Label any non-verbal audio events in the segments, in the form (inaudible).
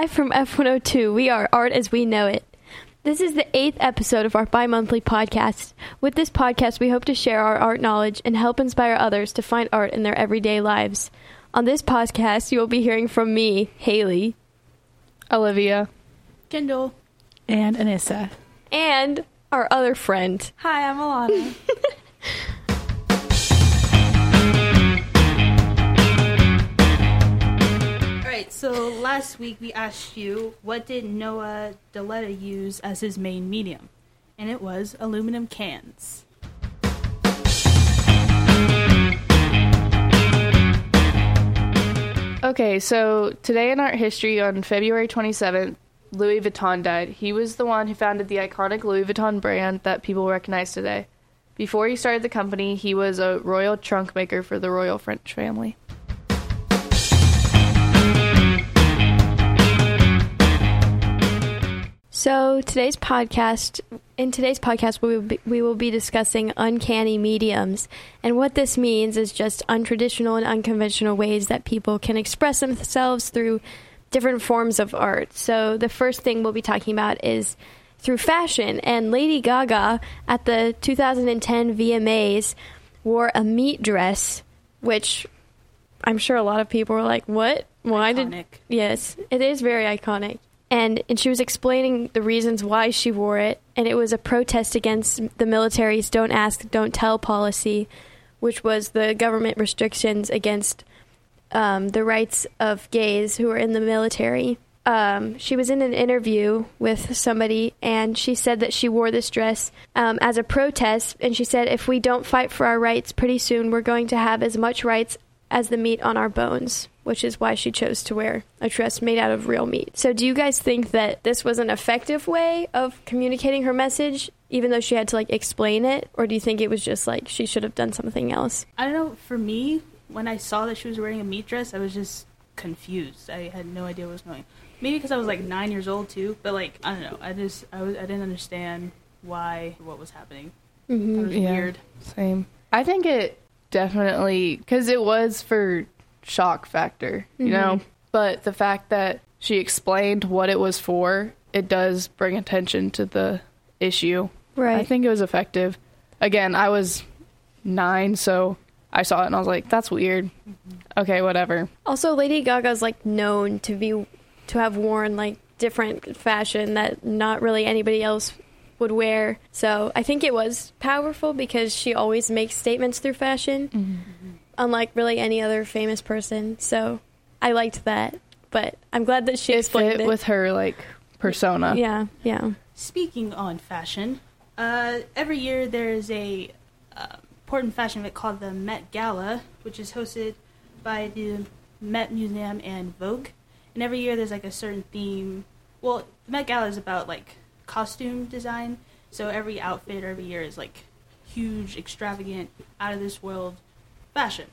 Live from F102, we are Art as We Know It. This is the eighth episode of our bi monthly podcast. With this podcast, we hope to share our art knowledge and help inspire others to find art in their everyday lives. On this podcast, you will be hearing from me, Haley, Olivia. Kendall. And Anissa. and our other friend. Hi, I'm Alana. (laughs) so last week we asked you what did Noah Deledda use as his main medium? And it was aluminum cans. Okay, so today in art history on February 27th, Louis Vuitton died. He was the one who founded the iconic Louis Vuitton brand that people recognize today. Before he started the company, he was a royal trunk maker for the royal French family. So today's podcast, in today's podcast, we will be, we will be discussing uncanny mediums, and what this means is just untraditional and unconventional ways that people can express themselves through different forms of art. So the first thing we'll be talking about is through fashion, and Lady Gaga at the 2010 VMAs wore a meat dress, which I'm sure a lot of people were like, "What? Why did?" Yes, it is very iconic. And and she was explaining the reasons why she wore it, and it was a protest against the military's "Don't Ask, Don't Tell" policy, which was the government restrictions against um, the rights of gays who were in the military. Um, she was in an interview with somebody, and she said that she wore this dress um, as a protest. And she said, if we don't fight for our rights, pretty soon we're going to have as much rights as the meat on our bones, which is why she chose to wear a dress made out of real meat. So, do you guys think that this was an effective way of communicating her message, even though she had to like explain it, or do you think it was just like she should have done something else? I don't know, for me, when I saw that she was wearing a meat dress, I was just confused. I had no idea what was going on. Maybe because I was like nine years old too, but like, I don't know. I just, I, was, I didn't understand why, what was happening. Mm-hmm. It was Yeah. weird. Same. I think it definitely because it was for shock factor, you mm-hmm. know. But the fact that she explained what it was for, it does bring attention to the issue. Right. I think it was effective. Again, I was nine, so I saw it and I was like, "That's weird." Okay, whatever. Also, Lady Gaga's like known to be to have worn like different fashion that not really anybody else would wear. So I think it was powerful because she always makes statements through fashion, mm-hmm. Unlike really any other famous person. So I liked that, but I'm glad that she It explained fit it. with her like persona. yeah, yeah. Speaking on fashion, uh, every year there's a uh, important fashion event called the Met Gala, which is hosted by the Met Museum and Vogue. And every year there's like a certain theme. Well, the Met Gala is about like costume design, so every outfit every year is like huge, extravagant, out of this world fashion.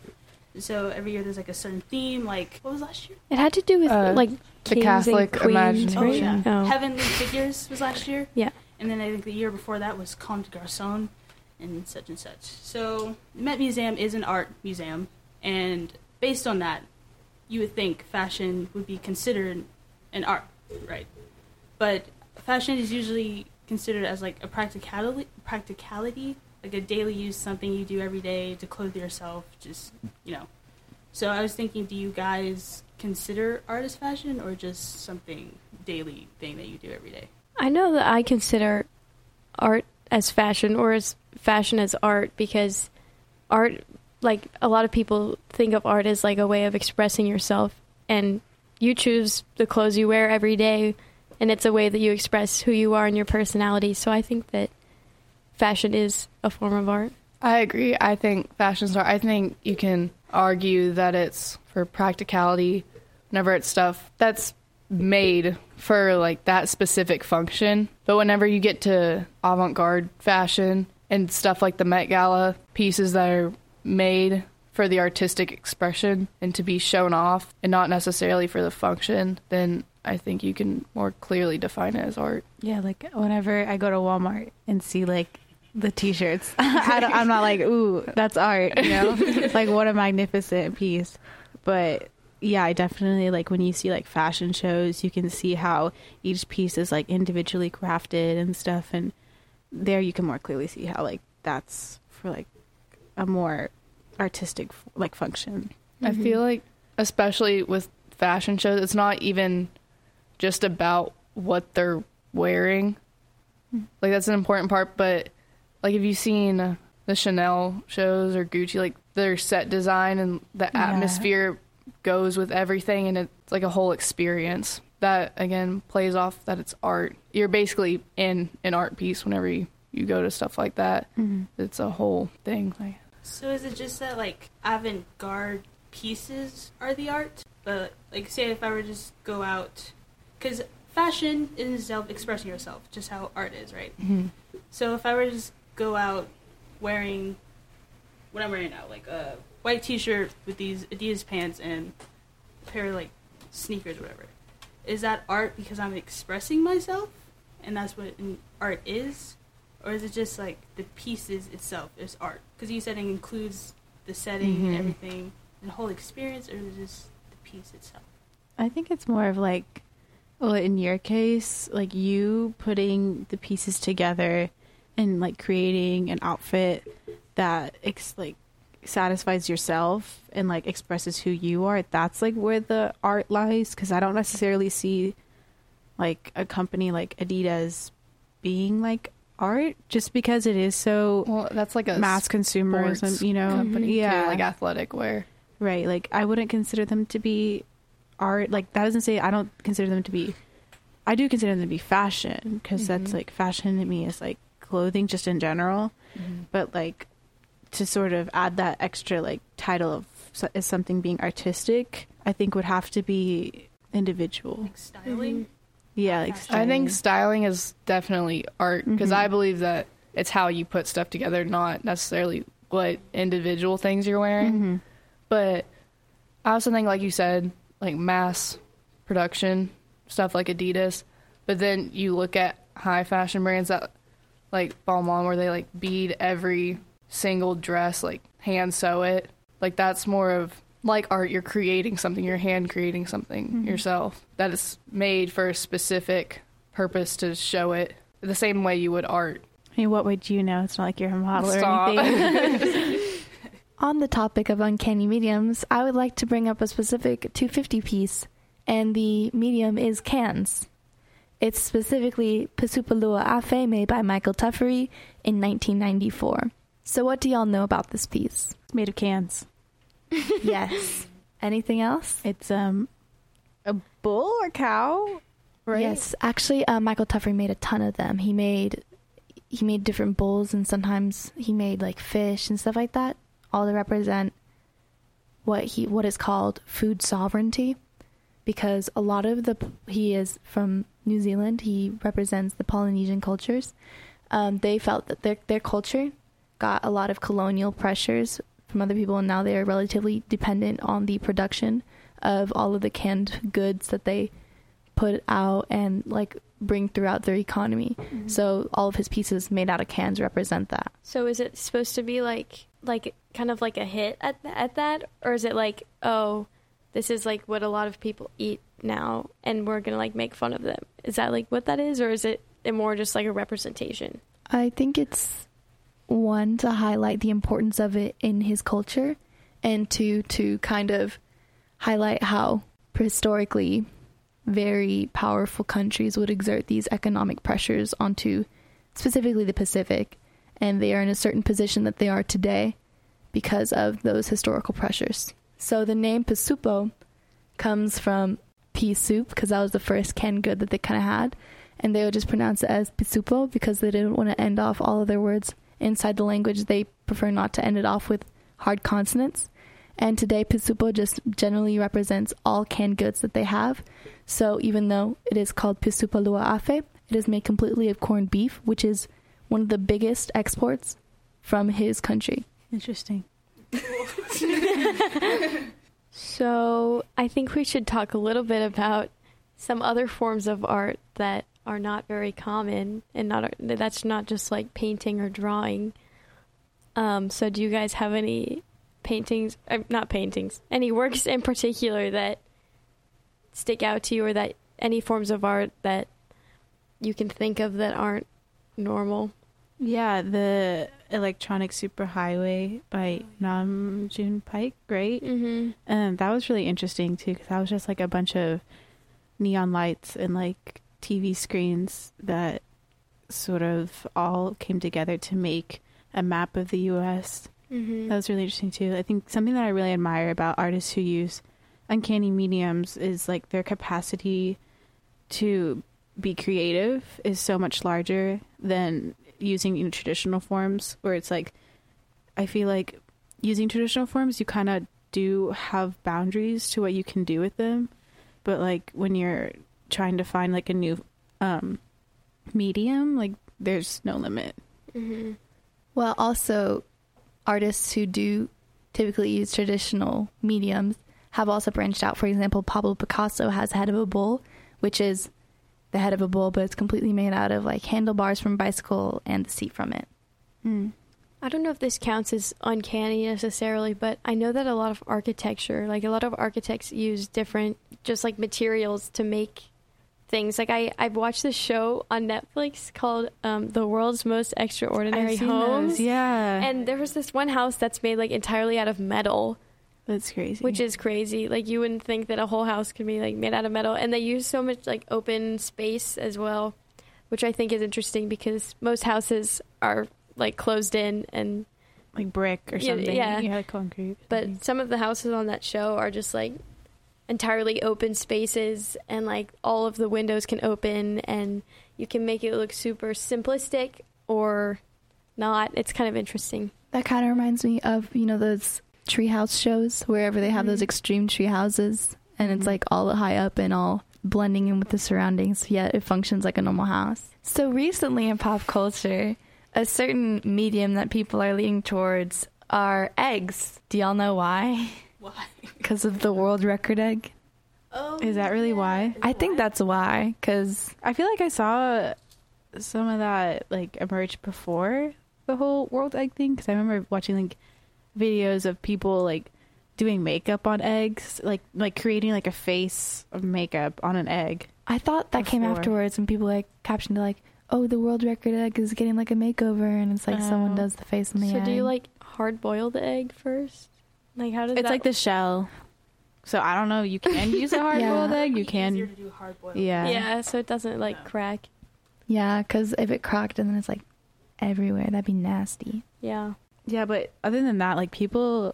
So every year there's like a certain theme. Like what was last year? It had to do with Uh, like the Catholic and imagination. Oh yeah, Oh. Heavenly Figures was last year. Yeah. And then I think the year before that was Comme des Garçons and such and such. So the Met Museum is an art museum, and based on that, you would think fashion would be considered an art, right? But fashion is usually considered as like a practicality, practicality, like a daily use, something you do every day to clothe yourself, just you know. So I was thinking, do you guys consider artist fashion, or just something daily thing that you do every day? I know that I consider art as fashion or as fashion as art because art like a lot of people think of art as like a way of expressing yourself and you choose the clothes you wear every day and it's a way that you express who you are and your personality. So I think that fashion is a form of art. I agree. I think fashion art. I think you can argue that it's for practicality whenever it's stuff that's made for like that specific function. But whenever you get to avant-garde fashion and stuff like the Met Gala pieces that are made for the artistic expression and to be shown off and not necessarily for the function, then I think you can more clearly define it as art. Yeah, like whenever I go to Walmart and see like the t-shirts, (laughs) I don't, I'm not like, ooh, that's art, you know? It's (laughs) like what a magnificent piece. But yeah, I definitely like when you see like fashion shows, you can see how each piece is like individually crafted and stuff, and there you can more clearly see how like that's for like a more artistic like function. I Mm-hmm. feel like, especially with fashion shows, it's not even just about what they're wearing. Like that's an important part, but like have you've seen the Chanel shows or Gucci, like their set design and the Yeah. atmosphere goes with everything, and it's like a whole experience. That again plays off that it's art. You're basically in an art piece whenever you, you go to stuff like that. Mm-hmm. It's a whole thing. Like, So is it just that like avant-garde pieces are the art, but like say if I were to just go out, because fashion is itself expressing yourself, just how art is, right? Mm-hmm. So if I were to just go out wearing what I'm wearing now, like a white T-shirt with these Adidas pants and a pair of like sneakers, or whatever, is that art because I'm expressing myself, and that's what an art is, or is it just like the pieces itself is art? Because you said it includes the setting and Mhm. everything, the whole experience, or is it just the piece itself? I think it's more of like, well, in your case, like you putting the pieces together and like creating an outfit that ex- like satisfies yourself and like expresses who you are. That's like where the art lies because I don't necessarily see like a company like Adidas being like art just because it is so well, that's like a mass consumerism, you know. company, too, yeah, like athletic wear. Right. Like I wouldn't consider them to be art. Like that doesn't say I don't consider them to be. I do consider them to be fashion because that's Mhm. like fashion to me is like clothing just in general. But like to sort of add that extra like title of so- is something being artistic, I think would have to be individual. Like styling. Yeah, like Fashion. I think styling. styling is definitely art because Mhm. I believe that it's how you put stuff together, not necessarily what individual things you're wearing. Mhm. But I also think, like you said, like mass production stuff like Adidas. But then you look at high fashion brands that like Balmain, where they like bead every single dress, like hand sew it. Like that's more of like art. You're creating something. You're hand creating something Mhm. yourself that is made for a specific purpose to show it the same way you would art. I mean, what would you know? It's not like you're a model Stop. or anything. (laughs) On the topic of uncanny mediums, I would like to bring up a specific 250 piece, and the medium is cans. It's specifically Pisupo Lua Afe made by Michael Tuffery in 1994. So, what do y'all know about this piece? It's made of cans. (laughs) (laughs) yes. Anything else? It's um a bull or cow, right? Yes, actually, uh, Michael Tuffery made a ton of them. He made he made different bulls and sometimes he made like fish and stuff like that, all to represent what he what is called food sovereignty. Because a lot of the he is from New Zealand, he represents the Polynesian cultures. Um, they felt that their their culture got a lot of colonial pressures from other people, and now they are relatively dependent on the production of all of the canned goods that they put out and like bring throughout their economy. So all of his pieces made out of cans represent that. So is it supposed to be like like kind of like a hit at at that, or is it like oh, this is like what a lot of people eat now, and we're gonna like make fun of them? Is that like what that is, or is it more just like a representation? I think it's one to highlight the importance of it in his culture and two to kind of highlight how historically very powerful countries would exert these economic pressures onto specifically the Pacific and they are in a certain position that they are today because of those historical pressures. So the name Pisupo comes from pea soup because that was the first canned good that they kind of had and they would just pronounce it as Pisupo because they didn't want to end off all of their words inside the language. They prefer not to end it off with hard consonants. And today, Pisupo just generally represents all canned goods that they have. So even though it is called Pisupo Lua Afe, it is made completely of corned beef, which is one of the biggest exports from his country. Interesting. (laughs) So I think we should talk a little bit about some other forms of art that are not very common and not that's not just like painting or drawing. Um, so do you guys have any paintings, uh, not paintings, any works in particular that stick out to you, or that any forms of art that you can think of that aren't normal? Yeah, the Electronic Superhighway by Nam June Paik, right? Mm-hmm. And that was really interesting too, because that was just like a bunch of neon lights and like TV screens that sort of all came together to make a map of the U.S. Mm-hmm. That was really interesting too. I think something that I really admire about artists who use uncanny mediums is like their capacity to be creative is so much larger than using you know, traditional forms where it's like I feel like using traditional forms you kind of do have boundaries to what you can do with them but like when you're trying to find like a new um medium like there's no limit Mm-hmm. Well, also, artists who do typically use traditional mediums have also branched out. For example, Pablo Picasso has Head of a Bull, which is the head of a bull, but it's completely made out of like handlebars from a bicycle and the seat from it. mm. I don't know if this counts as uncanny necessarily, but I know that a lot of architecture, like a lot of architects use different just like materials to make things. Like I I've watched this show on Netflix called um, The World's Most Extraordinary Homes. those, yeah And there was this one house that's made like entirely out of metal, that's crazy which is crazy. Like you wouldn't think that a whole house could be like made out of metal, and they use so much like open space as well, which I think is interesting because most houses are like closed in and like brick or something. yeah. yeah, concrete. but some of the houses on that show are just like entirely open spaces and like all of the windows can open and you can make it look super simplistic or not. It's kind of interesting. That kind of reminds me of you know those treehouse shows wherever they have those Mhm. extreme tree houses, and it's Mhm. like all high up and all blending in with the surroundings. Yet it functions like a normal house. So recently in pop culture, a certain medium that people are leaning towards are eggs. Do y'all know why? Why? (laughs) Because of the world record egg. Oh, Is that really why? I think that's why. Because I feel like I saw some of that like emerge before the whole world egg thing because I remember watching like videos of people like doing makeup on eggs, like like creating like a face of makeup on an egg. I thought that came afterwards, and people like captioned it like, "Oh, the world record egg is getting like a makeover," and it's like someone Oh. does the face on the so egg. do you like hard boil the egg first? Like how does It's that like the shell. So I don't know. You can use a (laughs) hard boiled Yeah. egg. You can. to do hard boiled. Yeah. Yeah, so it doesn't like Yeah. crack. Yeah, because if it cracked and then it's like everywhere, that'd be nasty. Yeah. Yeah, but other than that, like people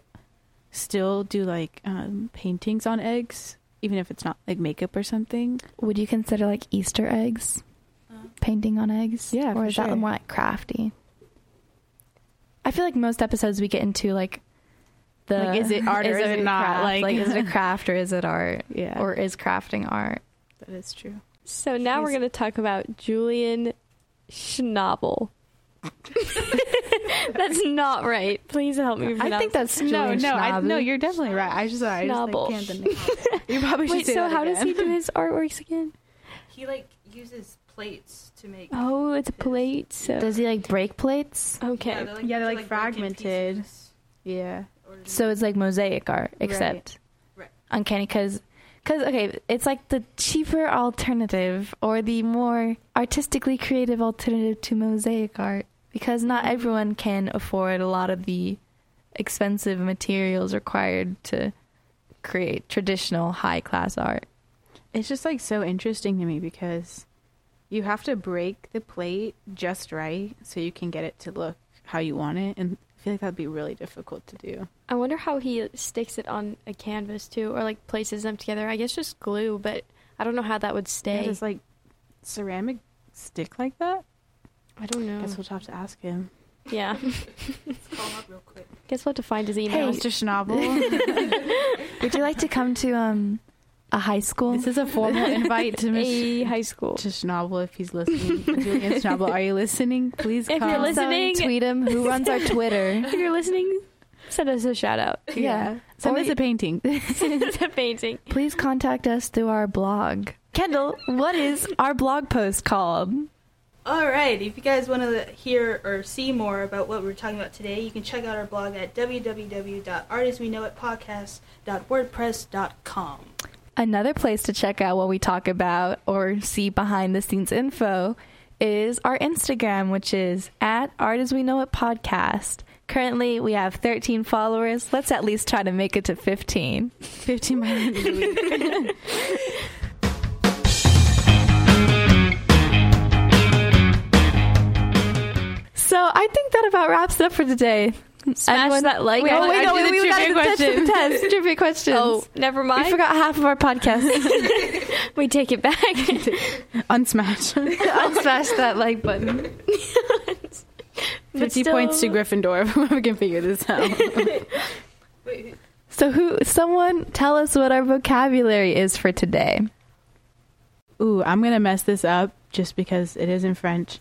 still do like um, paintings on eggs, even if it's not like makeup or something. Would you consider like Easter eggs Uh, painting on eggs? Yeah, or for is that more like crafty? I feel like most episodes we get into like the Like, is it (laughs) art or is it not? craft? Like- is it a (laughs) craft or is it art? Yeah, Or is crafting art? that is true. So now we're going to talk about Julian Schnabel. (laughs) (laughs) that's not right. Please help me. I think that's No, no, I, no. You're definitely right. I just, I just like, can't. The name. You probably should Wait, say so that how does he do his artworks again? He like uses plates to make. Oh, it's a plate. So Does he like break plates? okay. Yeah, they're like, Yeah, they're, to, like, fragmented. Yeah. So it's like mosaic art, except Right. uncanny because. Because, okay, it's like the cheaper alternative or the more artistically creative alternative to mosaic art. Because not mm-hmm. everyone can afford a lot of the expensive materials required to create traditional high class art. It's just like so interesting to me because you have to break the plate just right so you can get it to look how you want it, and I feel like that'd be really difficult to do. I wonder how he sticks it on a canvas too, or like places them together. I guess just glue, but I don't know how that would Yeah, stay. does like ceramic stick like that? I don't know. Guess we'll have to ask him. Yeah. (laughs) Let's call him up real quick. Guess we'll have to find his Hey, email. Mr. Schnabel. (laughs) Would you like to come to um a high school? this is a formal invite to Mr. (laughs) a high school. to Schnabel if he's listening. Julian Schnabel, are you listening? Please If come. you're listening- tweet him. Who runs our Twitter? If you're listening, send us a shout out. yeah. Send Or us a painting. it's a painting. Please contact us through our blog. Kendall, what is our blog post called? All right. If you guys want to hear or see more about what we're talking about today, you can check out our blog at www.artasweknowitpodcast.wordpress.com. Another place to check out what we talk about or see behind the scenes info is our Instagram, which is at Art as We Know It Podcast. Currently, we have 13 followers. Let's at least try to make it to 15. 15 by the end of the week. (laughs) I think that about wraps it up for today. Smash that like Wait, oh, button. wait, no, I did we, the we got trivia to test, question. test trivia questions. Oh, never mind. we forgot half of our podcast. (laughs) we take it back. (laughs) Unsmash. (laughs) Unsmash that like button. 50 still- points to Gryffindor. Whoever can figure this out. So who? Someone tell us what our vocabulary is for today. Ooh, I'm gonna mess this up just because it is in French.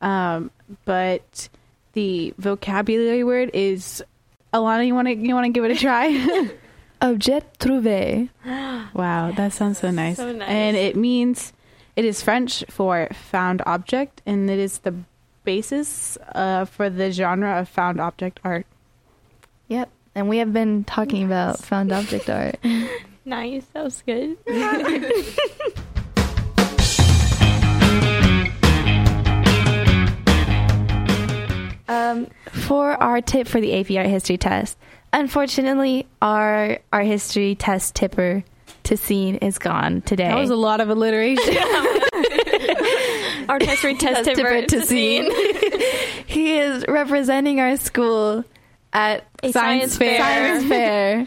Um, but the vocabulary word is Alana. You want to you want to give it a try? (laughs) Objet trouvé. wow, that sounds so nice. So nice. And it means it is French for found object, and it is the basis uh, for the genre of found object art. Yep. And we have been talking about found object art. (laughs) nice. That was good. (laughs) Um, for our tip for the AP Art History test, unfortunately, our art history test tipper to scene is gone today. That was a lot of alliteration. (laughs) (laughs) Our history test Test tipper to scene. (laughs) he is representing our school at A Science science, fair. fair. Science Fair.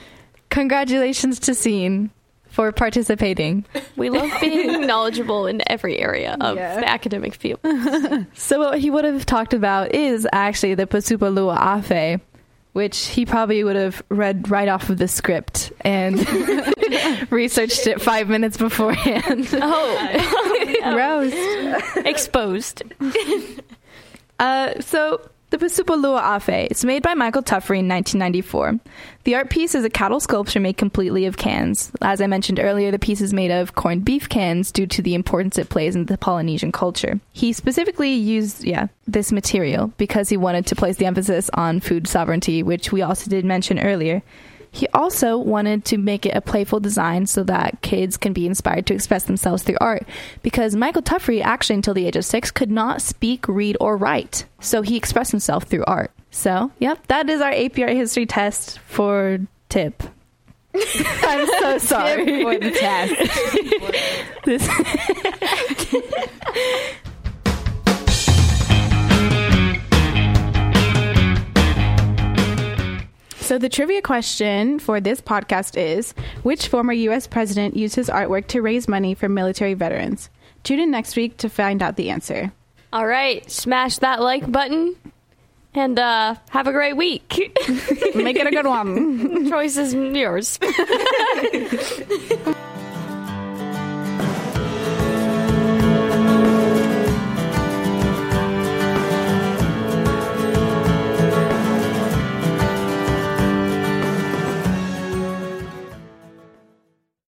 Congratulations to Scene for participating. We love being (laughs) knowledgeable in every area of Yeah. the academic field. (laughs) So what he would have talked about is actually the Pisupo Lua Afe, which he probably would have read right off of the script and (laughs) researched it five minutes beforehand. Oh, Roast. exposed. Uh, so the Pisupo Lua Afe. It's made by Michael Tuffery in 1994. The art piece is a cattle sculpture made completely of cans. As I mentioned earlier, the piece is made of corned beef cans due to the importance it plays in the Polynesian culture. He specifically used, yeah, this material because he wanted to place the emphasis on food sovereignty, which we also did mention earlier. He also wanted to make it a playful design so that kids can be inspired to express themselves through art. Because Michael Tuffery, actually until the age of six, could not speak, read, or write. So he expressed himself through art. So, yep, that is our AP Art History test for tip. (laughs) I'm so sorry. for the test. This- (laughs) (laughs) So the trivia question for this podcast is which former US president used his artwork to raise money for military veterans? Tune in next week to find out the answer. All right, smash that like button and uh, have a great week. (laughs) Make it a good one. (laughs) Choice is yours. (laughs)